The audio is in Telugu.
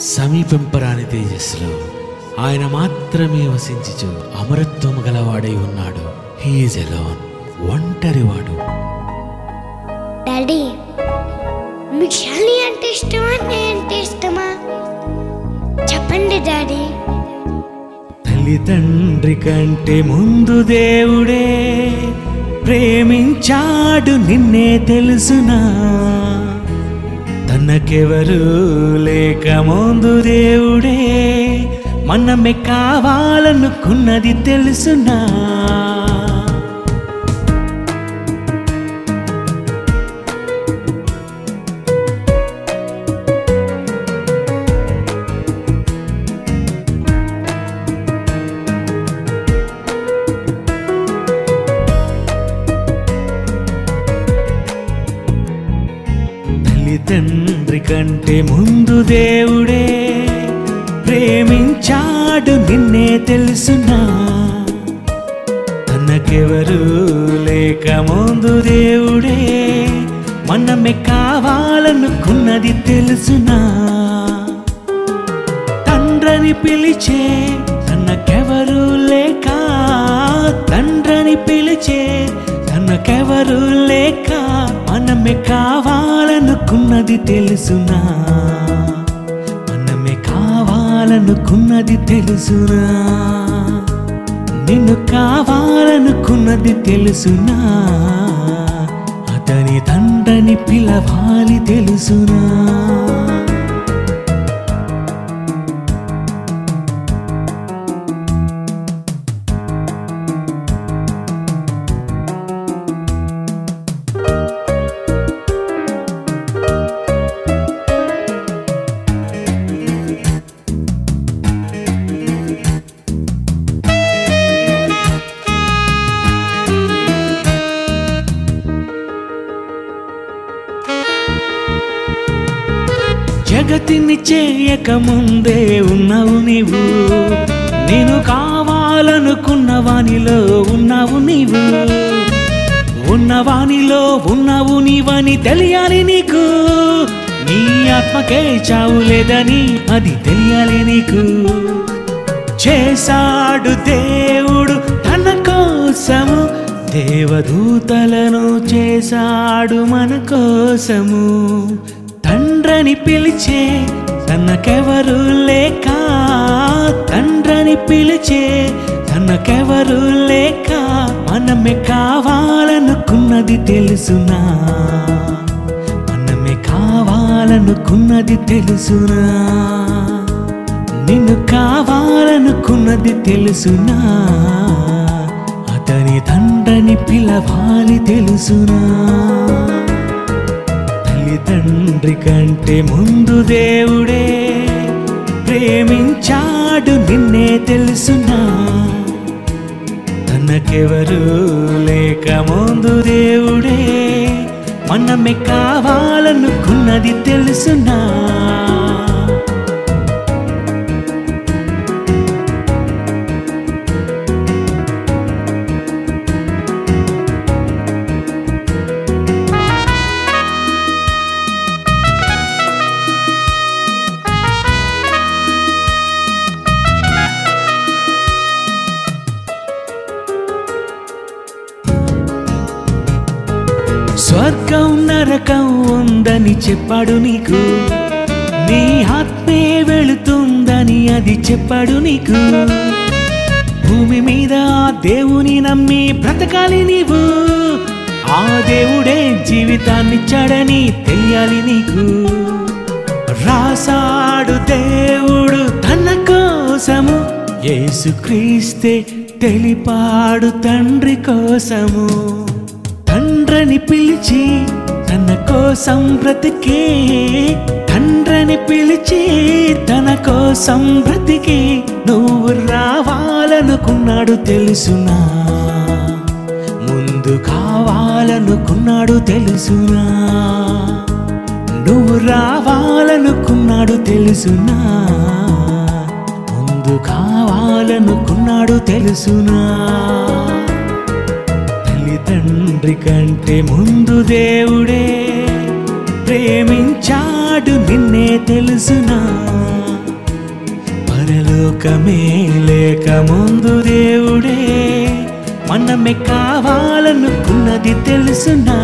సమీపింపరాని తేజస్సులో ఆయన మాత్రమే వసించుచు అమరత్వము గలవాడై ఉన్నాడు. హీఈస్ ఎలోన్ ఒంటరివాడు డాడీ మీకు షాలి అంటే ఇష్టమా? అంటే ఇష్టమా? చెప్పండి డాడీ. తల్లిదండ్రి కంటే ముందు దేవుడే ప్రేమించాడు నిన్నే తెలుసునా? మనకెవరు లేక ముందు దేవుడే మనమే కావాలనుకున్నది తెలుసునా? కంటే ముందు దేవుడే ప్రేమించాడు నిన్నే తెలుసునా. తనకెవరు లేక ముందు దేవుడే మనమే కావాలనుకున్నది తెలుసునా. తండ్రని పిలిచే తనకెవరు లేక తండ్రని పిలిచే తనకెవరు లేకా మనమే కావాలనుకున్నది తెలుసునా? మనమే కావాలనుకున్నది తెలుసునా? నిన్ను కావాలనుకున్నది తెలుసునా? అతని తండ్రని పిలవాలి తెలుసునా? జగతిని చేయక ముందే ఉన్నావు నీవు. నేను కావాలనుకున్న వానిలో ఉన్నావు నీవు. ఉన్నవానిలో ఉన్నావు నీవని తెలియాలి నీకు. నీ ఆత్మకే చావు లేదని అది తెలియాలి నీకు. చేశాడు దేవుడు తన కోసము. దేవదూతలను చేశాడు మన కోసము. తండ్రని పిలిచే తనకెవరు లేక తండ్రని పిలిచే తనకెవరు లేక మనమే కావాలనుకున్నది తెలుసునా? మనమే కావాలనుకున్నది తెలుసునా? నిన్ను కావాలనుకున్నది తెలుసునా? అతని తండ్రని పిలవాలి తెలుసునా? తల్లిదండ్రి కంటే ముందు దేవుడే. ప్రేమించాడు నిన్నే తెలుసునా. తనకెవరు లేక ముందు దేవుడే. మనమే కావాలనుకున్నది తెలుసునా. స్వర్గం నరకం ఉందని చెప్పాడు నీకు. నీ ఆత్మే వెళుతుందని అది చెప్పాడు నీకు. భూమి మీద దేవుని నమ్మి బ్రతకాలి నీవు. ఆ దేవుడే జీవితాన్నిచ్చాడని తెలియాలి నీకు. రాసాడు దేవుడు తన కోసము. యేసుక్రీస్తే తెలిపాడు తండ్రి కోసము. తండ్రిని పిలిచి తన కోసం బ్రతికి తండ్రిని పిలిచి తన కోసం బ్రతికి నువ్వు రావాలనుకున్నాడు తెలుసునా? ముందు కావాలనుకున్నాడు తెలుసునా? నువ్వు రావాలనుకున్నాడు తెలుసునా? ముందు కావాలనుకున్నాడు తెలుసునా? తండ్రి కంటే ముందు దేవుడే ప్రేమించాడు నిన్నే తెలుసునా. పరలోకమే లేక ముందు దేవుడే మనమే కావాలనుకున్నది తెలుసునా.